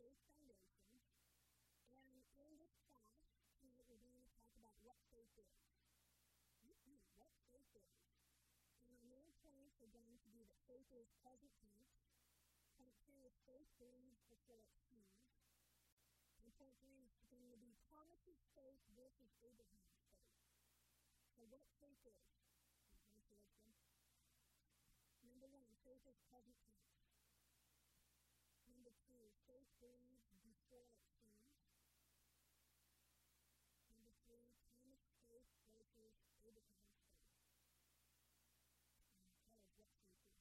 faith foundation. And in this class, we're going to talk about what faith is. Mm-hmm, what faith is. And our main points are going to be that faith is present tense. Point two is faith believes before it sees. And point three is going to be Thomas's faith versus Abraham's faith. So what faith is? Number one, faith is present tense. Faith believes before it sees. Number three, Thomas' faith versus Abraham's faith. That is what is.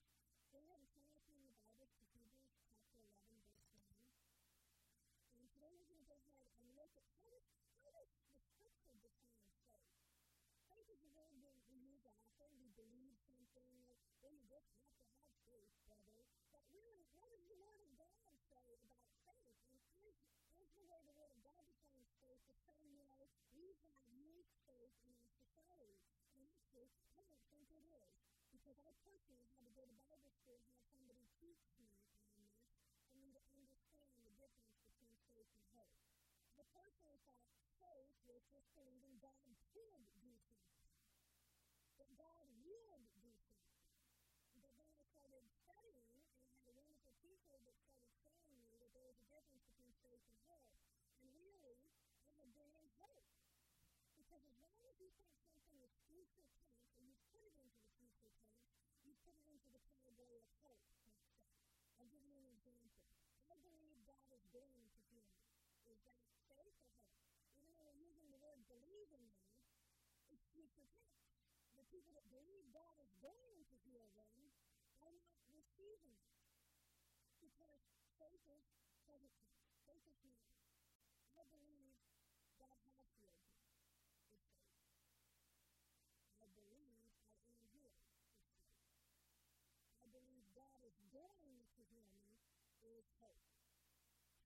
So we have a turn in the Bible to Hebrews chapter 11, verse 9. And today we're going to go ahead and look at how does, how does the scripture define faith? Faith is a word we, we use often. We believe something. Then you just have to have faith, brother. But really, what does the Word of God say about faith? And is, way the Word of God defines faith the same way we have used faith in our society? And actually, I don't think it is. Because I personally had to go to Bible school and have somebody teach me on this and me to understand the difference between faith and hope. The person thought faith was just believing God could do something. That God would do something. But then I started studying and had a wonderful teacher that started showing me that there was a difference between faith and. Really, I had been in hope. Because as long as you think something is future tense and you put it into the future tense, you put it into the category of hope instead. I'll give you an example. I believe God is going to heal me. Is that faith or hope? Even though we're using the word believe in me, it's future tense. The people that believe God is going to heal them are not receiving it. Because faith is. I believe God has healed me. It's. I believe I am healed. It's faith. I believe God is going to heal me is hope.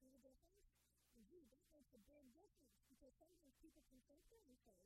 See the difference? Indeed, that makes a big difference because sometimes people can think they're in faith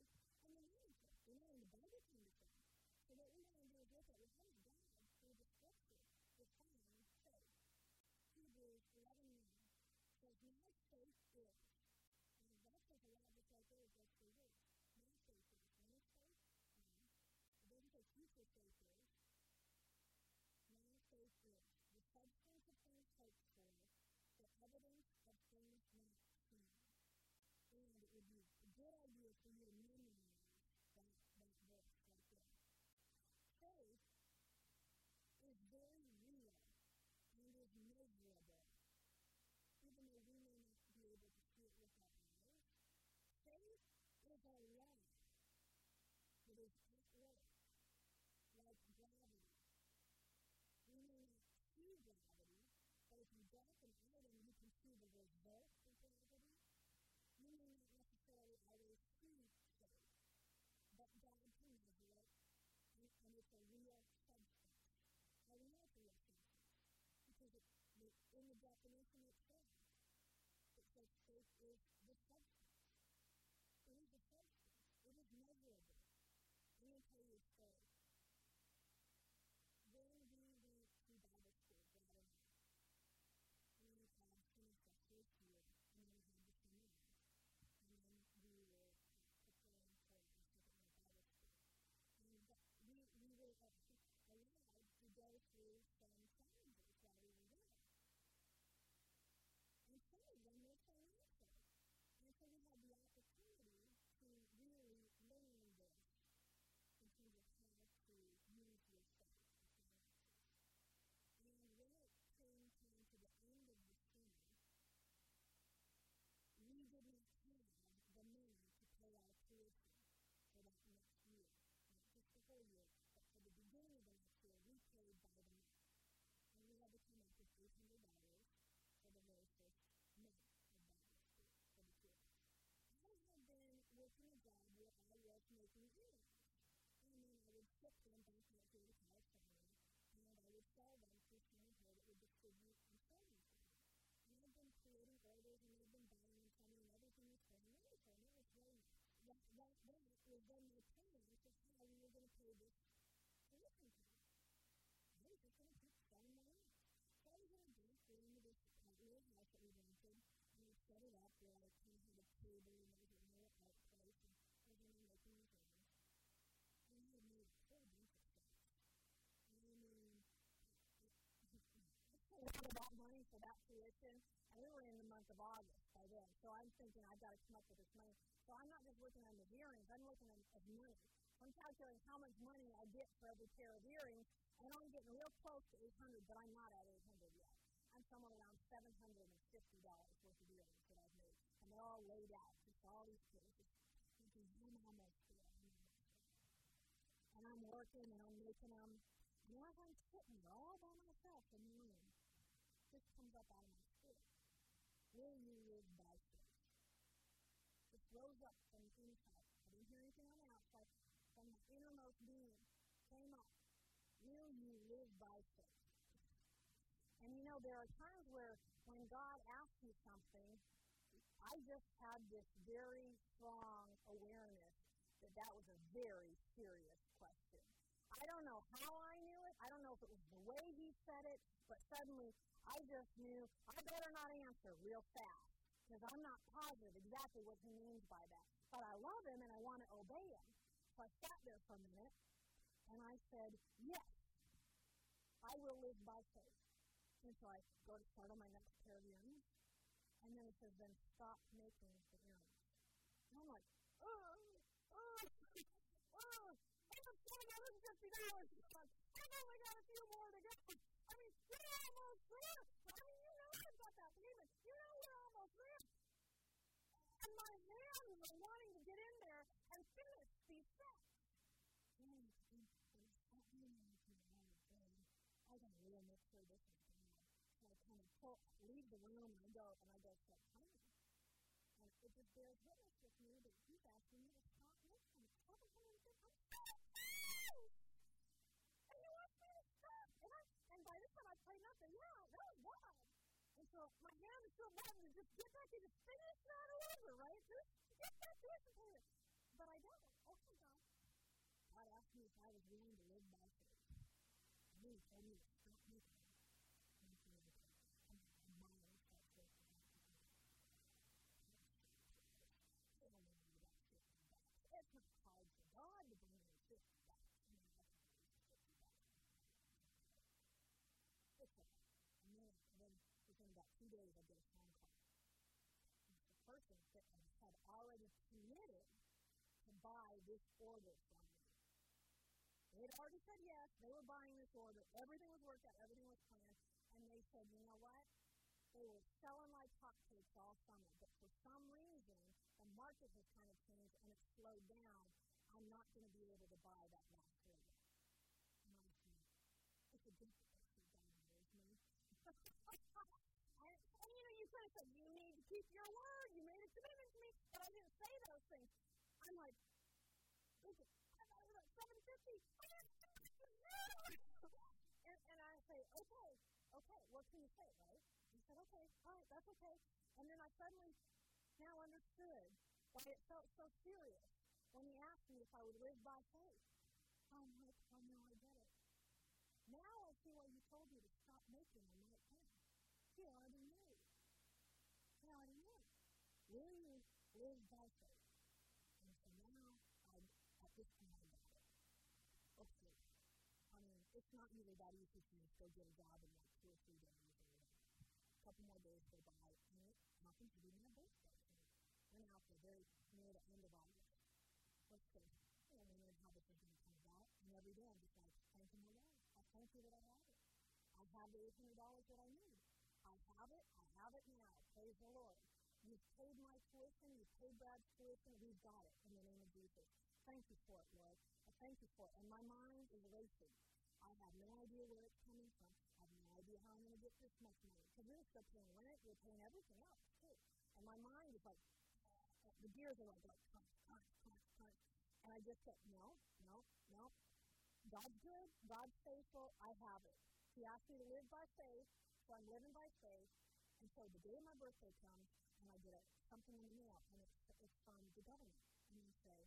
thought about money for that tuition, and we were in the month of August by then. So I'm thinking I've got to come up with this money. So I'm not just looking at the earrings, I'm looking at, at money. I'm calculating how much money I get for every pair of earrings, and I'm getting real close to 800, but I'm not at 800 yet. I'm somewhere around $750 worth of earrings that I've made. And they're all laid out. Just all these pieces. Thinking, I'm almost there. And I'm working and I'm making them. And I'm sitting all by myself in the room, this comes up out of my spirit. You live by faith? This rose up from the inside. I didn't hear anything on the outside. From the innermost being came up. Will you live by faith? And you know, there are times where when God asks you something, I just had this very strong awareness that that was a very serious question. I don't know how I knew it. I don't know if it was the way he said it, but suddenly I just knew I better not answer real fast because I'm not positive exactly what he means by that. But I love him and I want to obey him. So I sat there for a minute and I said, Yes, I will live by faith. And so I go to start on my next pair of earrings. And then it says, then stop making the earrings. And I'm like, oh, oh, oh, I'm $750. I've only got a few more to go. I mean, we're almost there. I mean, you know I've got that payment. You know we're almost there. And my hands are wanting to get in there and finish these steps. And I got to really make sure this is I of leave the room and I go and I go start praying. And it just bears witness with me that he's asking me to stop listening. Seven hundred and fifty. And he wants me to stop. And, I, and by this time I prayed nothing. Yeah, that was God. And so my hand is still bad to just get back and just finish that over, right? Just get back to it. But I don't. Oh, okay, God. God asked me if I was willing to live by faith. And he told me to stop listening. It's not hard for God to bring me this back. It's okay. And then, and then within about two days, I get a phone call. The person that had already committed to buy this order from me. They had already said yes. They were buying this order. Everything was worked out. Everything was planned. And they said, you know what? They were selling like hotcakes all summer, but for some reason, the market has kind of changed and it's slowed down. I'm not going to be able to buy that last order. It's a thing and, and you know, you could have said, you need to keep your word. You made a commitment to me, but I didn't say those things. I'm like, listen, I thought it was like 750. and, and I say, okay, okay, what can you say, right? He said, okay, all right, that's okay. And then I suddenly now understood why it felt so serious when he asked me if I would live by faith. I'm like, oh no, I get it. Now I see why you told me to stop making them right then. He already knew. He already knew. Will you live by faith? And so now I'm at this point I got it. Okay. I mean, it's not really that easy to go get a job in like two or three days A couple more days go by, and it happened to be my birthday. Went there very near the end of August. Let's say, you know, wondering how this is going to come about. And every day I'm just like, thank you, Lord. I thank you that I have it. I have the $800 that I need. I have it. I have it now. Praise the Lord. You've paid my tuition. You've paid Brad's tuition. We've got it in the name of Jesus. Thank you for it, Lord. I thank you for it. And my mind is racing. I have no idea where it's coming from. I have no idea how I'm going to get this much money. Because we're still paying rent, we're paying everything else, too. And my mind is like, uh, the gears are like, like. And I just said, no, no, no. God's good, God's faithful, I have it. He asked me to live by faith, so I'm living by faith. And so the day my birthday comes, and I get it. something in the mail, and it's, it's from the government. And they say,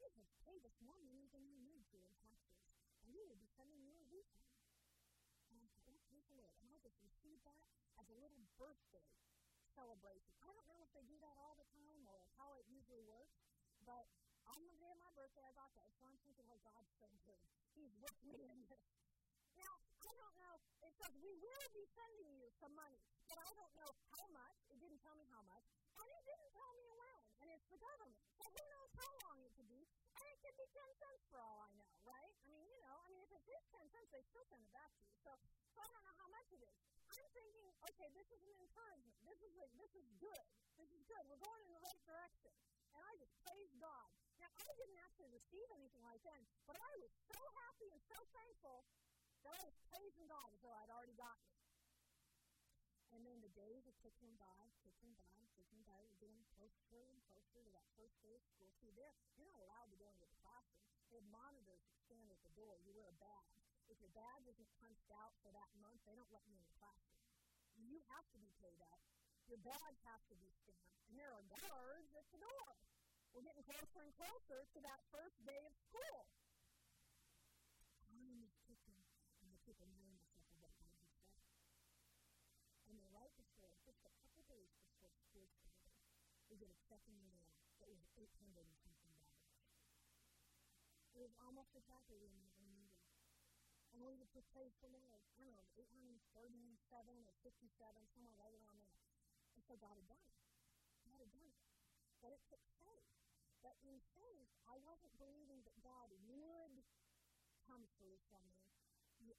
you have paid us more money than you need to in taxes and you a. And I said, oh, praise the Lord. And I just received that as a little birthday celebration. I don't know if they do that all the time or how it usually works, but on the day of my birthday, I got that. So I'm thinking, oh, God's so good. He's with me in this. Now, I don't know. It says we will be sending you some money, but I don't know how much. It didn't tell me how much, and it didn't tell me when. And it's the government, so who knows how long it could be? And it could be ten cents for all I know, right? I mean, you know, I mean, if it is ten cents, they still send it back to you. So, so I don't know how much it is. I'm thinking, okay, this is an encouragement. This is a, this is good. This is good. We're going in the right direction. And I just praised God. Now, I didn't actually receive anything like that, but I was so happy and so thankful that I was praising God as though I'd already gotten it. And then the days are ticking by, ticking by, ticking by. We're getting closer and closer to that first day of school. See, there, you're not allowed to go into the classroom. Monitors that stand at the door. You wear a badge. If your badge isn't punched out for that month, they don't let you in the classroom. You have to be paid up. Your badge has to be stamped. And there are guards at the door. We're getting closer and closer to that first day of school. Time is ticking, and I keep reminding myself of what God has said. And then right before, just a couple days before school started, we get a second email that was 800 and. It was almost exactly what we needed. And we would just praise the Lord. I don't know, 837 or 57, somewhere right around there. And so God had done it. God had done it. But it took faith. But in faith, I wasn't believing that God would come through for me.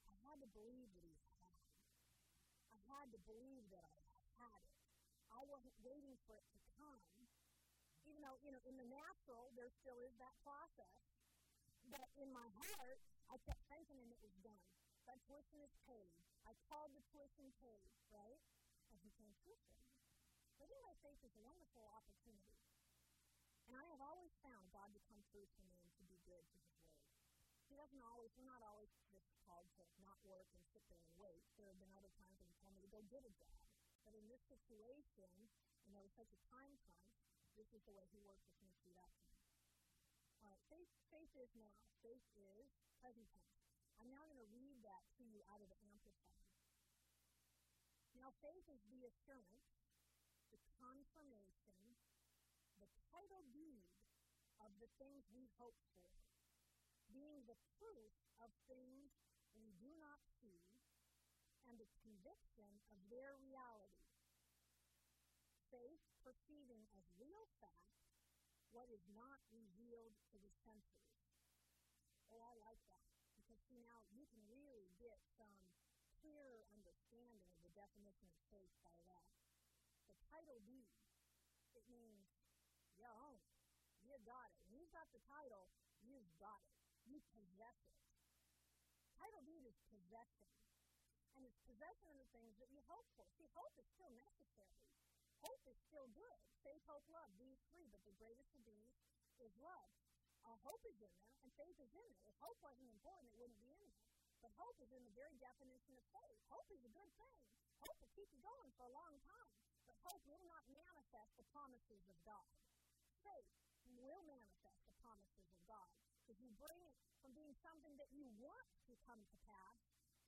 I had to believe that He had. I had to believe that I had it. I wasn't waiting for it to come. Even though, you know, in the natural, there still is that process. But in my heart, I kept thinking and it was done. That tuition is paid. I called the tuition paid, right? And he came through for me. Living by faith is a wonderful opportunity. And I have always found God to come through for me and to be good to his word. He doesn't always, we're not always just called to not work and sit there and wait. There have been other times when he told me to go get a job. But in this situation, and there was such a time crunch, this is the way he worked with me through that time. Right, faith, faith is now. Faith is present tense. I'm now going to read that to you out of the Amplified. Now, faith is the assurance, the confirmation, the title deed of the things we hope for, being the proof of things we do not see, and the conviction of their reality. Faith perceiving as real fact what is not revealed to the senses. Oh, I like that. Because see now you can really get some clearer understanding of the definition of faith by that. The title deed, it means you own. You got it. When you've got the title, you've got it. You possess it. Title deed is possession. And it's possession of the things that you hope for. See, hope is still necessary. Hope is still good. Faith, hope, love, these three, but the greatest of these is love. Our hope is in there, and faith is in there. If hope wasn't important, it wouldn't be in there. But hope is in the very definition of faith. Hope is a good thing. Hope will keep you going for a long time. But hope will not manifest the promises of God. Faith will manifest the promises of God. If you bring it from being something that you want to come to pass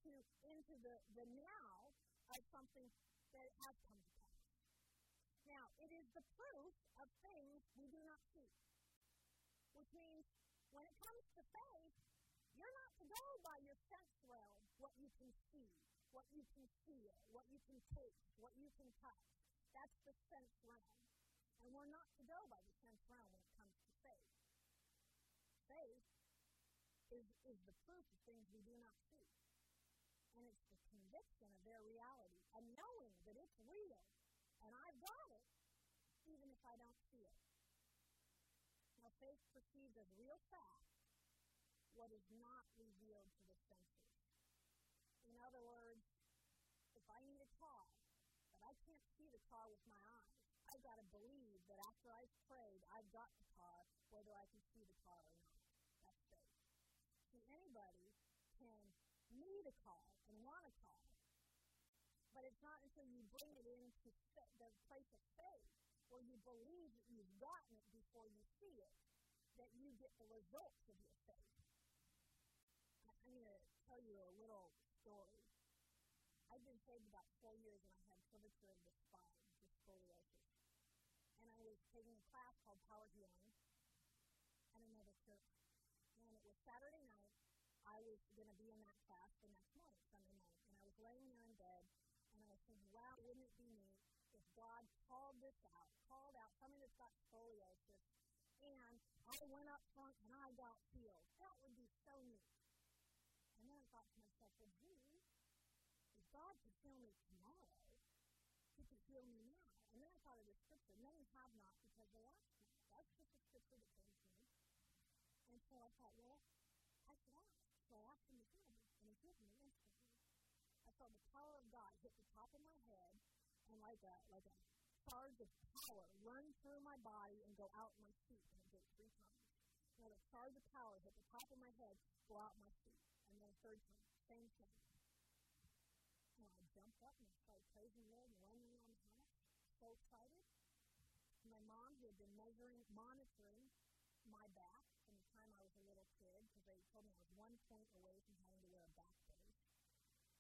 to into the, the now of something that has come to it is the proof of things we do not see. Which means when it comes to faith, you're not to go by your sense realm, what you can see, what you can feel, what you can taste, what you can touch. That's the sense realm. And we're not to go by the sense realm when it comes to faith. Faith is, is the proof of things we do not see. And it's the conviction of their reality, a knowing that it's real, and I've got it, if I don't see it. Now, faith perceives as real fact what is not revealed to the senses. In other words, if I need a car, but I can't see the car with my eyes, I've got to believe that after I've prayed, I've got the car, whether I can see the car or not. That's faith. See, anybody can need a car and want a car, but it's not until you bring it into the place of faith, where you believe that you've gotten it before you see it, that you get the results of your faith. I'm going to tell you a little story. I've been saved about four years and I had curvature of the spine, just scoliosis. And I was taking a class called Power Healing at another church. And it was Saturday night. I was going to be in that class the next morning, Sunday night. And I was laying there in bed and I was thinking, wow, wouldn't it be neat if God called this out, somebody that's got scoliosis, and I went up front and I got healed. That would be so neat. And then I thought to myself, well, gee, if God could heal me tomorrow, he could heal me now. And then I thought of the scripture. Many have not because they ask not. That's just a scripture that came to me. And so I thought, well, I should ask. So I asked him to heal me, and he healed me instantly. I felt the power of God hit the top of my head, and like a like a charge of power run through my body and go out my feet, and it did three times. You know, the charge of power hit the top of my head, go out my feet, and then a third time, same thing. And I jumped up and I started praising the Lord and running around the house, so excited. My mom, who had been measuring, monitoring my back from the time I was a little kid, because they told me I was one point away from having to wear a back brace.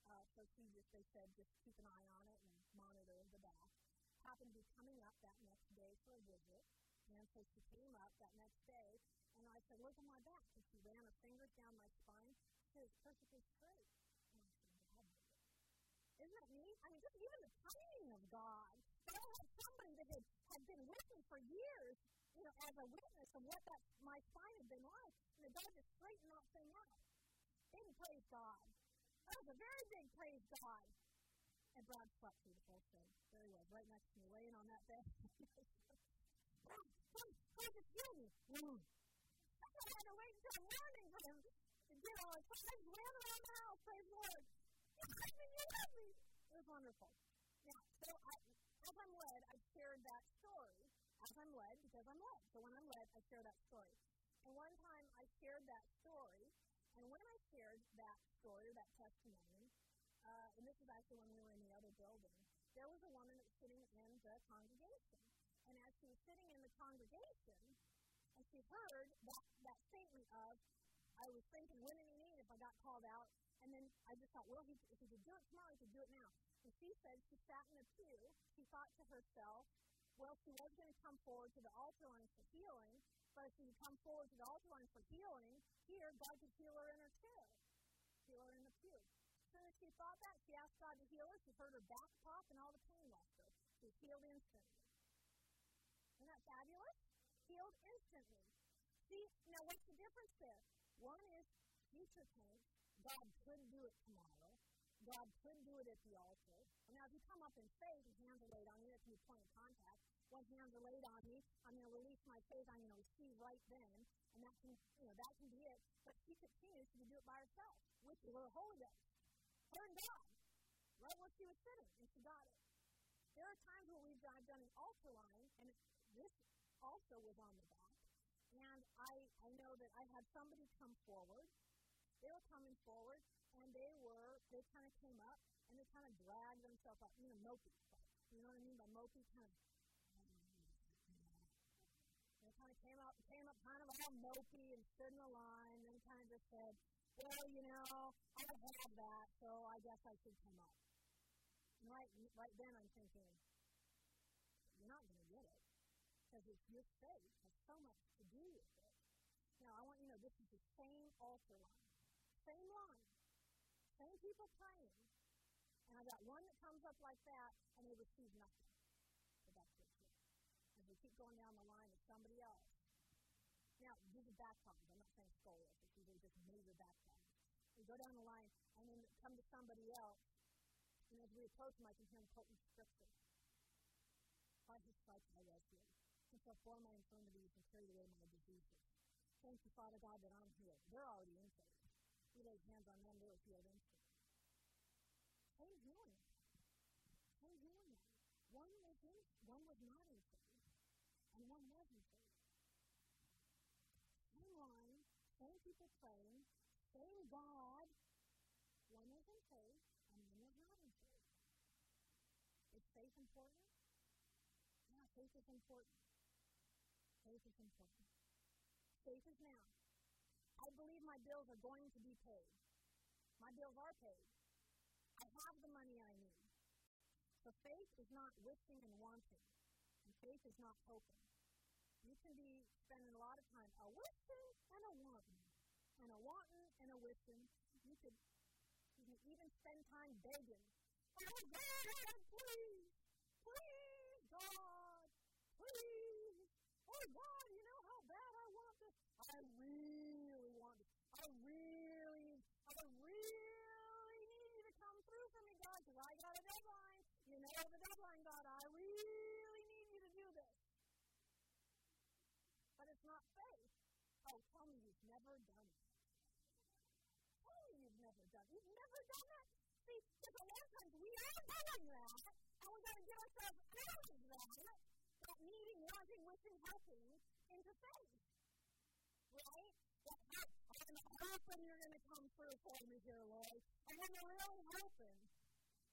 Uh, so she just, they said, just keep an eye on it and monitor the back. Happened to be coming up that next day for a visit. And so she came up that next day, and I said, look at my back. And she ran her fingers down my spine. She was perfectly straight. And I said, God, isn't that neat? I mean, just even the timing of God. But I had somebody that had, had been with me for years, you know, as a witness of what that my spine had been like. And the God just straightened that thing out. Didn't praise God. That was a very big praise God. And Brad slept through the whole thing. There he was, right next to me, laying on that bed. Come, come, come, just heal me. Mm. I had to wait until morning for him to get his legs, ran around the house, praise the Lord. I mean, you love me. It was wonderful. Now, so I, as I'm led, I shared that story. As I'm led, because I'm led. So when I'm led, I share that story. And one time I shared that story, and when I shared that story, that testimony, uh, and this was actually when we were in the other building, there was a woman that was sitting in the congregation. And as she was sitting in the congregation, and she heard that, that statement of, I was thinking, what did he mean if I got called out? And then I just thought, well, he, if he could do it tomorrow, he could do it now. And she said she sat in a pew. She thought to herself, well, she was going to come forward to the altar line for healing, but if she would come forward to the altar line for healing, here, God could heal her in her chair, heal her in the pew. She thought that, she asked God to heal her. She heard her back pop and all the pain left her. She was healed instantly. Isn't that fabulous? Healed instantly. See, now what's the difference there? One is future pain. God could do it tomorrow. God could do it at the altar. And now, if you come up in faith, His hands are laid on you. If you point of contact, One hands are laid on me. I'm going to release my faith. I'm going to receive right then, and that can, you know, that can be it. But she continues to do it by herself with the Holy Ghost, her and right where she was sitting, and she got it. There are times where we've I've done an altar line, and this also was on the back. And I, I know that I had somebody come forward. They were coming forward, and they were, they kind of came up, and they kind of dragged themselves up, you know, mopey. You know what I mean by mopey? Kind of, they kind of came up, came up kind of all mopey and stood in a line, and kind of just said, well, you know, I've had that, so I guess I should come up. And right, right then I'm thinking, you're not going to get it because it's your faith has so much to do with it. Now, I want you to know this is the same altar line, same line, same people praying, and I got one that comes up like that, and they receive nothing. So that's it. As we keep going down the line with somebody else. Now, these are back problems. I'm not saying scoliosis. These are just major back. We go down the line, and then come to somebody else, and as we approach them, I can hear them quoting scripture. By his stripes I was healed and perform my infirmities and carry away my diseases. Thank you, Father God, that I'm healed. They're already in faith. We laid hands on them, they were healed instantly. Same healing. Same healing. One was in, one was not in faith, and one was in faith. Same line, same people praying, same God. One was in faith, and one was not in faith. Is faith important? Yeah, faith is important. Faith is important. Faith is now. I believe my bills are going to be paid. My bills are paid. I have the money I need. So faith is not wishing and wanting. And faith is not hoping. You can be spending a lot of time a wishing and a wanting. And a wanting wishing. You could, you can even spend time begging. Oh God, please, please, God, please. Oh, God, you know how bad I want this. I really want this. I really, I really need you to come through for me, God, because I got a deadline. You know the deadline, God. I really need you to do this. But it's not faith. Oh, tell me you've never done it. Tell me you've never done it. See, because a lot of times we are doing that, and we got to get ourselves out of that, that needing, wanting, wishing, hoping, into faith. Right? That I'm hoping you're going to come through for me here, Lord. And you're really hoping,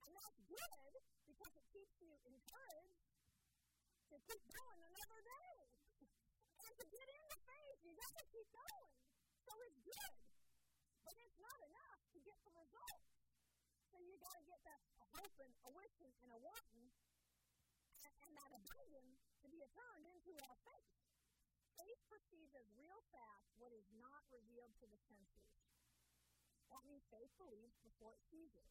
and that's good because it keeps you encouraged to keep going another day. and to get into faith, you got to keep going. So it's good. But it's not enough to get the results. So you to get that a a wishing, and a wanting, and, and that abiding to be turned into our faith. Faith perceives as real fast what is not revealed to the senses. That means faith believes before it sees it.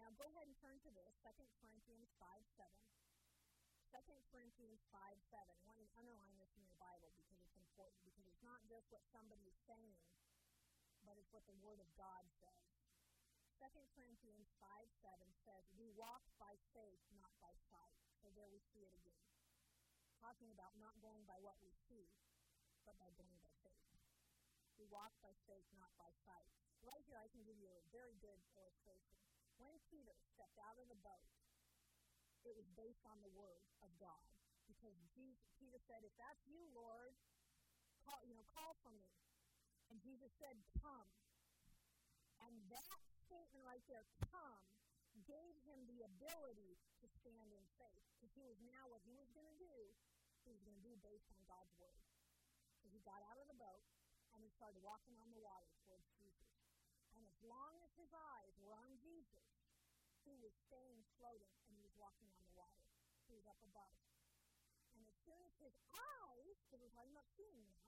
Now go ahead and turn to this, 2 Corinthians 5 7. 2 Corinthians 5 7. I want to underline this in your Bible because it's important, because it's not just what somebody is saying, but it's what the Word of God says. 2 Corinthians 5 7 says, We walk by faith, not by sight. So there we see it again. Talking about not going by what we see, but by going by faith. We walk by faith, not by sight. Right here, I can give you a very good illustration. When Peter stepped out of the boat, it was based on the word of God. Because Jesus, Peter said, If that's you, Lord, call, you know, call for me. And Jesus said, Come. And that statement right there, come, gave him the ability to stand in faith. Because he was now what he was going to do, he was going to do based on God's word. So he got out of the boat and he started walking on the water towards Jesus. And as long as his eyes were on Jesus, he was staying floating and he was walking on the water. He was up above. And as soon as his eyes, because we're talking about seeing now,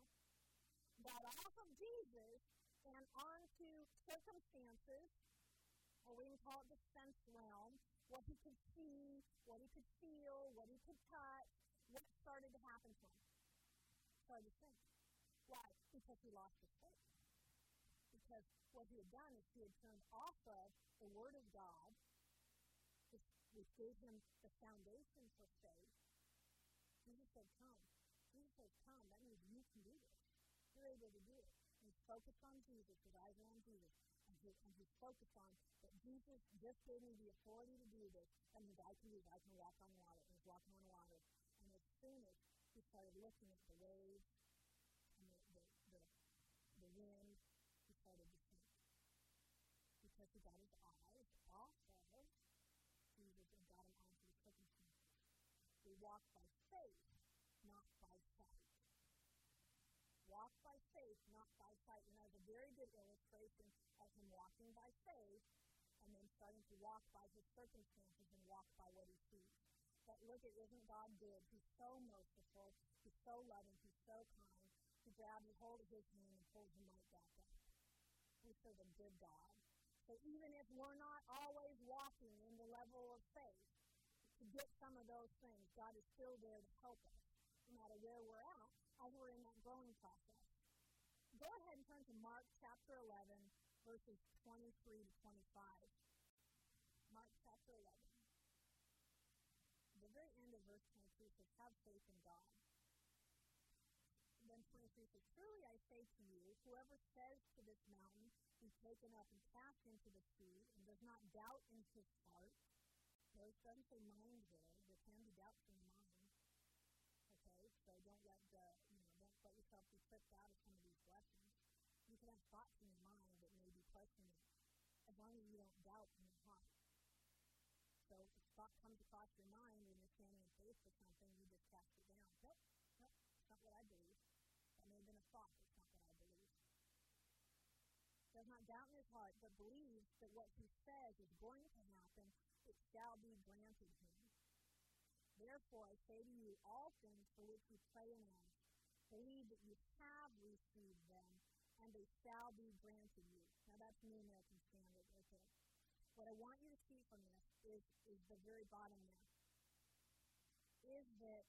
got off of Jesus and onto circumstances, or we can call it the sense realm, what he could see, what he could feel, what he could touch, what started to happen to him? Started to sink. Why? Because he lost his faith because what he had done is he had turned off of the Word of God, which, gave him the foundation for faith. Jesus said, Come. Jesus said, Come. That means you can do this. You're able to do it. And he's focused on Jesus, his eyes And, he, and he's focused on that Jesus just gave me the authority to do this. That means I can do this. I can walk on water. And he's walking on water. And as soon as he started looking at the waves and the, the, the, the wind he started to sink. Because he got his eyes off of Jesus and got him onto the circumstances. We walk by faith, not by sight. Walk by faith, not by sight. And that's a very good illustration him walking by faith and then starting to walk by his circumstances and walk by what he sees. But look at, isn't God good? He's so merciful. He's so loving. He's so kind. He grabs hold of his hand and pulls him right back up we serve a good God. So even if we're not always walking in the level of faith to get some of those things, God is still there to help us, no matter where we're at, as we're in that growing process. Go ahead and turn to Mark chapter 11, verses 23 to 25. Mark chapter 11. The very end of verse 22 says, Have faith in God then 23 says, Truly I say to you, whoever says to this mountain, be taken up and cast into the sea, and does not doubt in his heart, notice it doesn't say mind there, there can be doubts in the mind. Okay, so don't let the, you know, don't let yourself be tripped out of some of these blessings. You can have thoughts in your mind questioning, as long as you don't doubt in your heart. So if a thought comes across your mind when you're standing in faith for something, you just cast it down. Nope, nope, that's not what I believe. That may have been a thought, it's not what I believe. Does not doubt in his heart, but believes that what he says is going to happen, it shall be granted him. Therefore, I say to you, all things for which you pray and ask, believe that you have received them, and they shall be granted you. That's New American Standard, okay? What I want you to see from this is, is the very bottom there. is that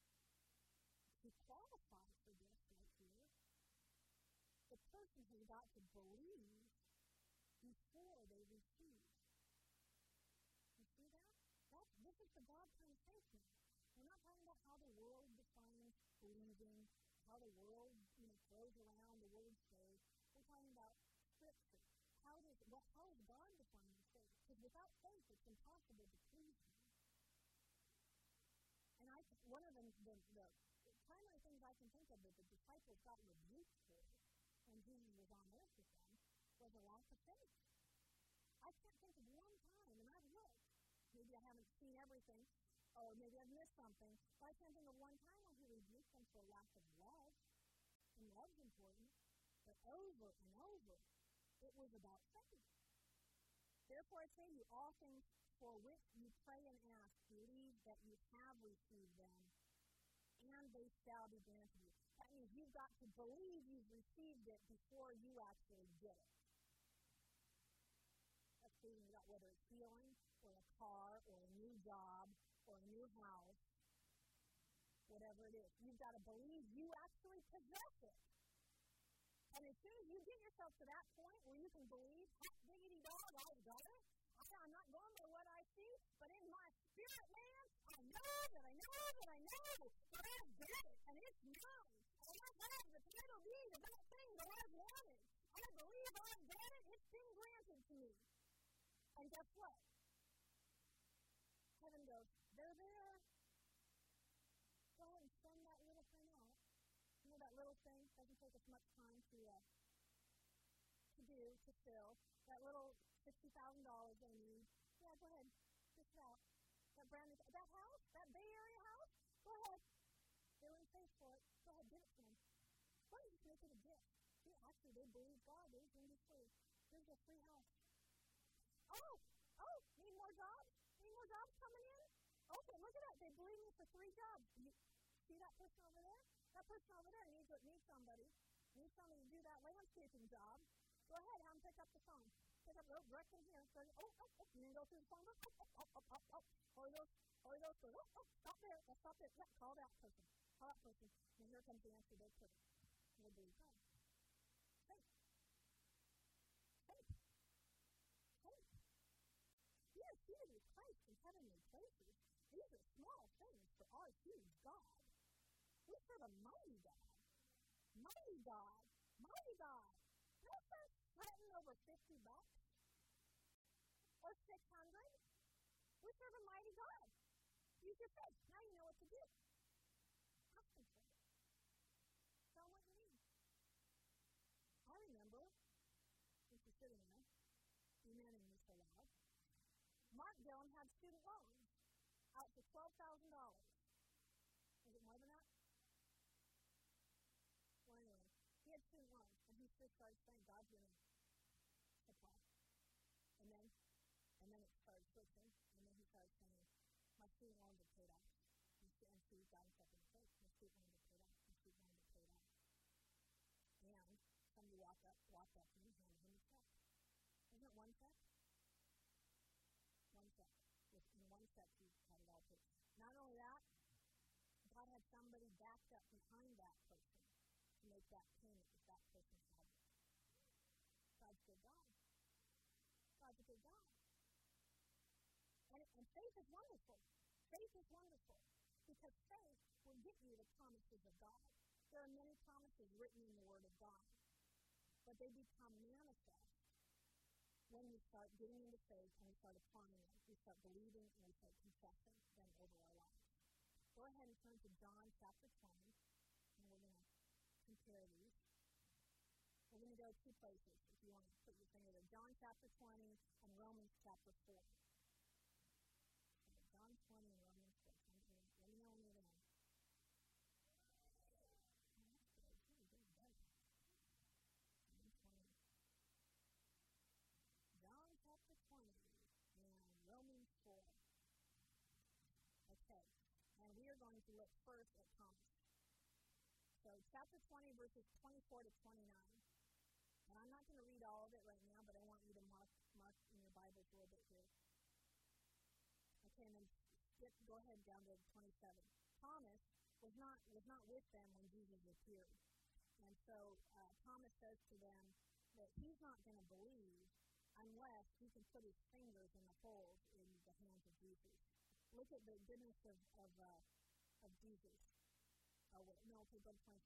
to qualify for this right here, the person has got to believe before they receive. You see that? That's, this is the God conversation. We're not talking about how the world defines believing, how the world you know, throws around the word faith. We're talking about Scripture. Well, how God define faith? Because without faith, it's impossible to please Him. And I, one of the, the, the primary things I can think of that the disciples got rebuked for when Jesus was on earth with them was a lack of faith. I can't think of one time, and I've looked. Maybe I haven't seen everything, or maybe I've missed something, but I can't think of one time when he rebuked them for lack of love. And love's important, but over and over, it was about faith. Therefore, I say to you, all things for which you pray and ask, believe that you have received them, and they shall be granted you. That means you've got to believe you've received it before you actually get it. That's proving about whether it's healing, or a car, or a new job, or a new house, whatever it is. You've got to believe you actually possess it. And as soon as you get yourself to that point where you can believe, hot diggity dog, I've got it, I'm not going by what I see, but in my spirit, man, I know that I know that I know that I've got it, and it's mine. And I have the title deed of that thing that I've wanted. I believe I've got it. It's been granted to me. And guess what? Heaven goes, they're there. Go ahead and send that little thing out. You know that little thing doesn't take as much time to uh, to do to fill. That little sixty thousand dollars they need. Yeah, go ahead, just out. That brand new that house, that Bay Area house. Go ahead. They wouldn't pay for it. Go ahead, give it to them. Why don't you just make it a gift? See, actually, they believe God. They bring you free. Here's a free house. Oh, oh, need more jobs? Need more jobs coming in? Okay, look at that. They believe me for three jobs. You see that person over there? That person over there needs needs somebody. Needs somebody to do that landscaping job. Go ahead, have them pick up the phone. Pick up oh, direction here. So, oh, oh, oh, and then go through the phone. Oh, oh, oh, oh, oh, oh. oh. Holy Ghost, Holy Ghost goes, oh, oh, stop there. Let's stop there. Yeah, call that person. Call that person. And here comes the answer their prayer. We'll believe God. Faith. Faith. Faith. We are seated with Christ in heavenly places. These are small things for our huge God. Serve a mighty God. Mighty God. Mighty God. Not for sweating over 50 bucks or 600. We serve a mighty God. Use your faith. Now you know what to do. Tell what you need. I remember, since you're sitting there, remaining this so loud, Mark Dillon had student loans out to $12,000. Was it more than that? Well, anyway, student loans, and he just started saying, going to supply. And then, and then it started switching, and then he started saying, my student loans are paid off. And she got himself in the face. My student loans are paid off. My student loans are paid off. And somebody walked up, walked up to him and handed him a check. Isn't it one check? One check. In one check, he had it all paid. Not only that, God had somebody backed up behind that person to make that that person had. God's good God. God's a good God. And, and faith is wonderful. Faith is wonderful because faith will get you the promises of God. There are many promises written in the Word of God, but they become manifest when we start getting into faith and we start applying them. We start believing and we start confessing them over our lives. Go ahead and turn to John chapter 20, and we're going to compare. We're going to go two places if you want to put your finger there. John chapter 20 and Romans chapter 4. John 20 and Romans 4. Let me know when you're done. John chapter 20 and Romans 4. Okay, and we are going to look first at. So, chapter 20, verses 24 to 29. And I'm not going to read all of it right now, but I want you to mark, mark in your Bibles a little bit here. Okay, and then skip, go ahead down to 27. Thomas was not was not with them when Jesus appeared. And so uh, Thomas says to them that he's not going to believe unless he can put his fingers in the holes in the hands of Jesus. Look at the goodness of of, uh, of Jesus. Oh, no, okay, go to 25.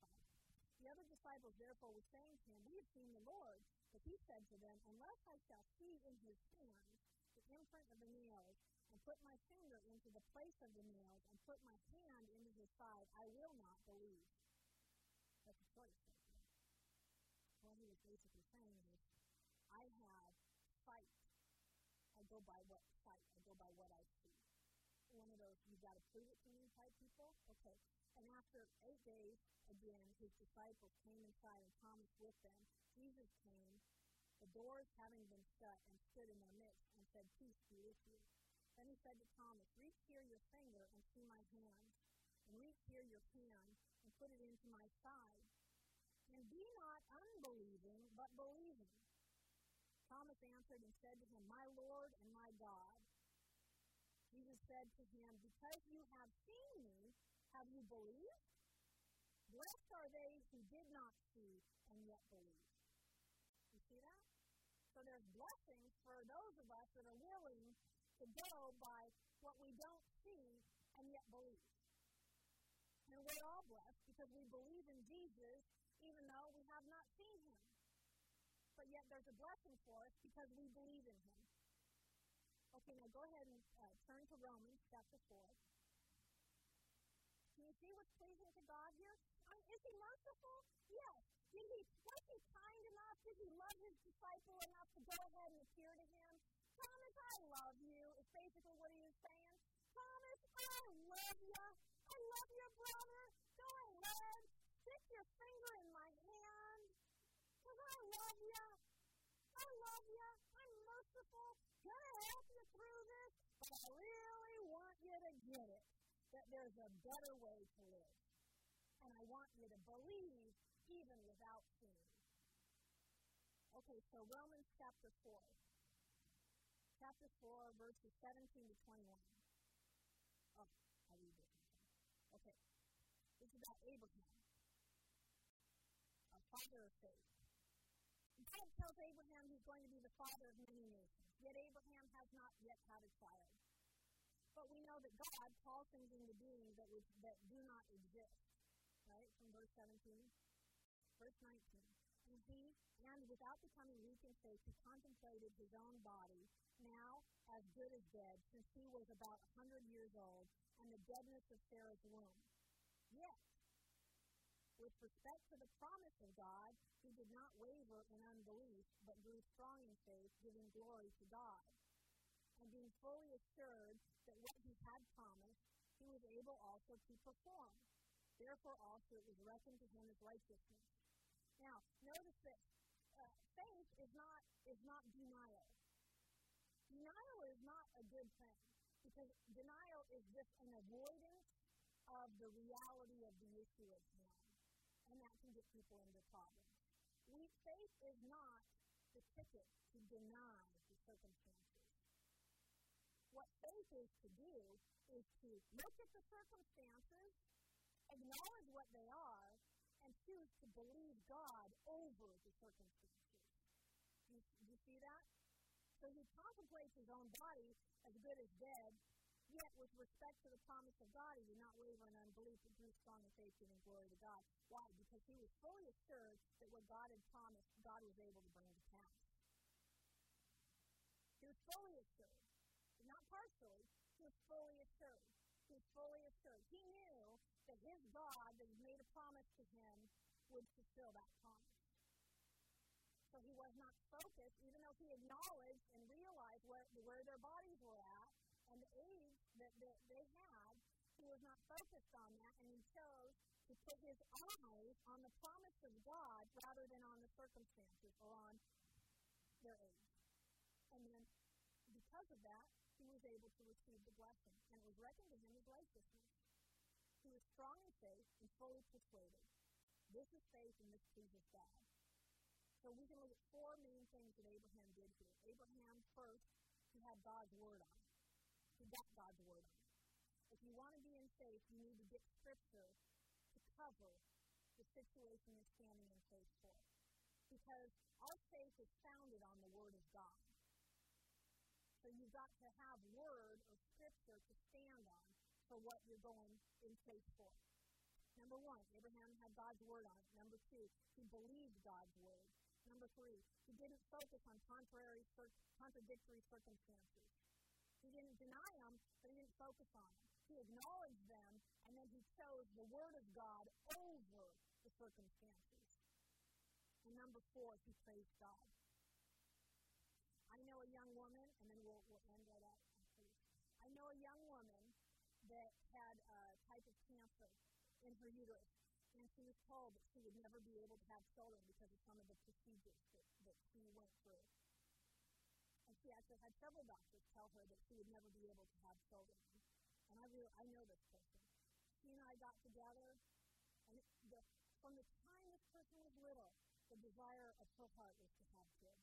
The other disciples therefore were saying to him, We have seen the Lord. But he said to them, Unless I shall see in his hands the imprint of the nails, and put my finger into the place of the nails, and put my hand into his side, I will not believe. That's a choice. What he was basically saying is, I have sight. I go by what sight. I go by what I see. One of those, you got to prove it to me type people? Okay. And after eight days, again, his disciples came inside and Thomas with them. Jesus came, the doors having been shut, and stood in their midst and said, Peace be with you. Then he said to Thomas, Reach here your finger and see my hand, and reach here your hand and put it into my side. And be not unbelieving, but believing. Thomas answered and said to him, My Lord and my God. Jesus said to him, Because you have seen me, have you believed? Blessed are they who did not see and yet believe. You see that? So there's blessings for those of us that are willing to go by what we don't see and yet believe. And we're all blessed because we believe in Jesus even though we have not seen him. But yet there's a blessing for us because we believe in him. Okay, now go ahead and uh, turn to Romans chapter 4. See what's pleasing to God here? I mean, is he merciful? Yes. Did he, was he kind enough? Did he love his disciple enough to go ahead and appear to him? Thomas, I love you, is basically what he is saying. Thomas, I love you. I love your brother. Go ahead, stick your finger in my hand, because I love you. I love you. I'm merciful. Gonna help you through this, but I really want you to get it that there's a better way to live. And I want you to believe even without seeing. Okay, so Romans chapter 4. Chapter 4, verses 17 to 21. Oh, I read this. Okay. This is about Abraham, a father of faith. God tells Abraham he's going to be the father of many nations. Yet Abraham has not yet had a child. But we know that God calls things into being that, was, that do not exist. Right? From verse 17. Verse 19. And he, and without becoming weak in faith, he contemplated his own body, now as good as dead, since he was about a hundred years old, and the deadness of Sarah's womb. Yet, with respect to the promise of God, he did not waver in unbelief, but grew strong in faith, giving glory to God and being fully assured that what he had promised, he was able also to perform. Therefore, also it was reckoned to him as righteousness. Now, notice that uh, faith is not is not denial. Denial is not a good thing because denial is just an avoidance of the reality of the issue at hand, and that can get people into problems. We, faith is not the ticket to deny the circumstances. What faith is to do is to look at the circumstances, acknowledge what they are, and choose to believe God over the circumstances. You, you see that? So he contemplates his own body as good as dead, yet with respect to the promise of God, he did not waver in unbelief, but grew strong in faith, giving glory to God. Why? Because he was fully assured that what God had promised, God was able to bring to pass. He was fully assured partially, he was fully assured. Was fully assured. He knew that his God that had made a promise to him would fulfill that promise. So he was not focused, even though he acknowledged and realized where, where their bodies were at and the age that, that they had, he was not focused on that, and he chose to put his eyes on the promise of God rather than on the circumstances or on their age. And then, because of that, able to receive the blessing, and it was reckoned to him as righteousness. He was strong in faith and fully persuaded. This is faith and this pleases God. So we can look at four main things that Abraham did here. Abraham, first, he had God's word on. He got God's word on. If you want to be in faith, you need to get scripture to cover the situation you're standing in faith for. Because our faith is founded on the Word of God. So you've got to have Word or Scripture to stand on for what you're going in faith for. Number one, Abraham had God's Word on it. Number two, he believed God's Word. Number three, he didn't focus on contrary, contradictory circumstances. He didn't deny them, but he didn't focus on them. He acknowledged them, and then he chose the Word of God over the circumstances. And number four, he praised God. I know a young woman, and then we'll, we'll end right out. I know a young woman that had a type of cancer in her uterus, and she was told that she would never be able to have children because of some of the procedures that, that she went through. And she actually had several doctors tell her that she would never be able to have children. And I really, I know this person. She and I got together, and the, from the time this person was little, the desire of her heart was to have kids.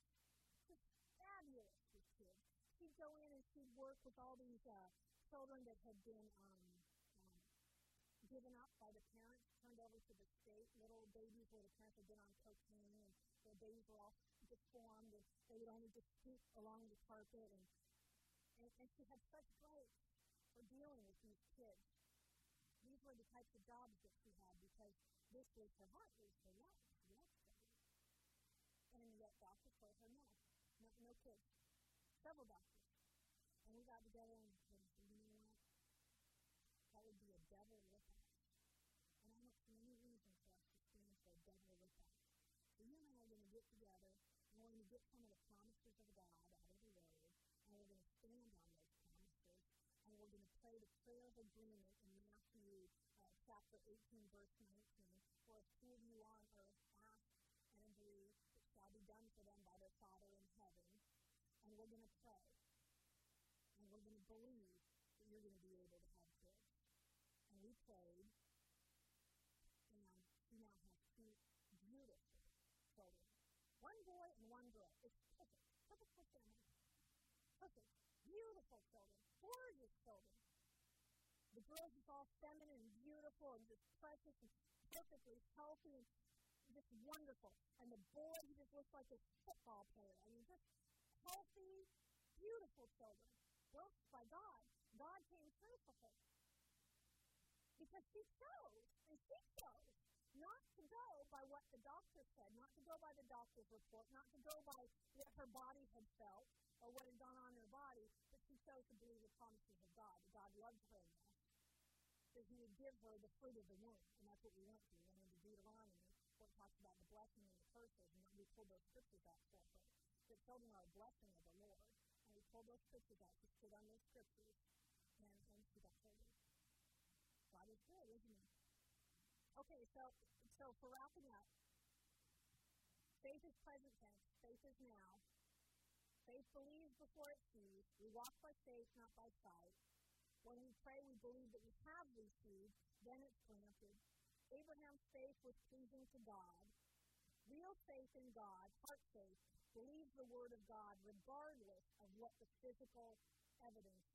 Just fabulous with kids. She'd go in and she'd work with all these uh, children that had been um, um, given up by the parents, turned over to the state, little babies where the parents had been on cocaine, and their babies were all deformed, and they would only just scoot along the carpet. And, and, and she had such grace for dealing with these kids. These were the types of jobs that she had because this was her heart, it was her life. She loved them. And yet doctors told her no, no, no kids. Several doctors. And we got together and said, you know what? That would be a devil with us. And I don't see any reason for us to stand for a devil with us. So you and I are going to get together and we're going to get some of the promises of God out of the Word, and we're going to stand on those promises, and we're going to pray the prayer of agreement in Matthew uh, chapter 18, verse 19. For if two of you on earth ask and agree, it shall be done for them by their Father in heaven. And we're going to pray. And we're going to believe that you're going to be able to have kids. And we prayed, and she now has two beautiful children. One boy and one girl. It's perfect. Perfect for family. Perfect. Beautiful children. Gorgeous children. The girls is all feminine and beautiful and just precious and perfectly healthy and just wonderful. And the boy, he just looks like a football player. I mean, just healthy, beautiful children. Blessed by God. God came through for her. Because she chose, and she chose not to go by what the doctor said, not to go by the doctor's report, not to go by what her body had felt or what had gone on in her body, but she chose to believe the promises of God, God loved her enough that he would give her the fruit of the womb. And that's what we went through. We went into Deuteronomy, where talks about the blessing and the curses, and we pulled those scriptures out for her. That children are a blessing of the Lord. And we pulled those scriptures out. She stood on those scriptures, and, and she got holy. God is good, isn't he? Okay, so so for wrapping up, faith is present tense. Faith is now. Faith believes before it sees. We walk by faith, not by sight. When we pray, we believe that we have received, then it's granted. Abraham's faith was pleasing to God. Real faith in God, heart faith, believes the Word of God regardless of what the physical evidence